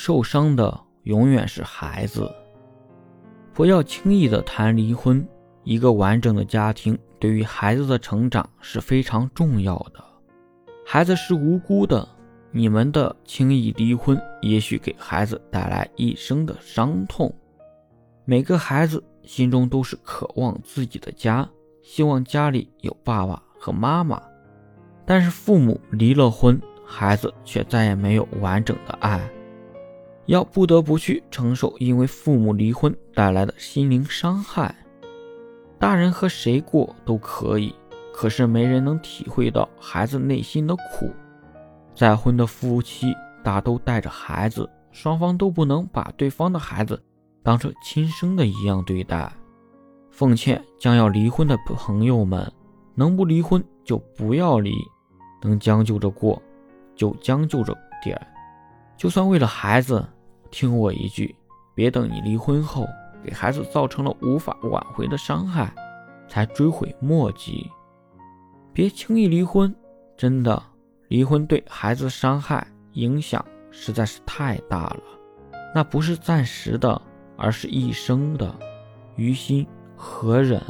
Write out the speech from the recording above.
受伤的永远是孩子。不要轻易的谈离婚。一个完整的家庭对于孩子的成长是非常重要的。孩子是无辜的，你们的轻易离婚也许给孩子带来一生的伤痛。每个孩子心中都是渴望自己的家，希望家里有爸爸和妈妈。但是父母离了婚，孩子却再也没有完整的爱，要不得不去承受因为父母离婚带来的心灵伤害。大人和谁过都可以，可是没人能体会到孩子内心的苦。再婚的夫妻大都带着孩子，双方都不能把对方的孩子当成亲生的一样对待。奉劝将要离婚的朋友们，能不离婚就不要离，能将就着过就将就着点，就算为了孩子，听我一句，别等你离婚后。给孩子造成了无法挽回的伤害，才追悔莫及。别轻易离婚，真的，离婚对孩子伤害影响实在是太大了。那不是暂时的，而是一生的。于心何忍？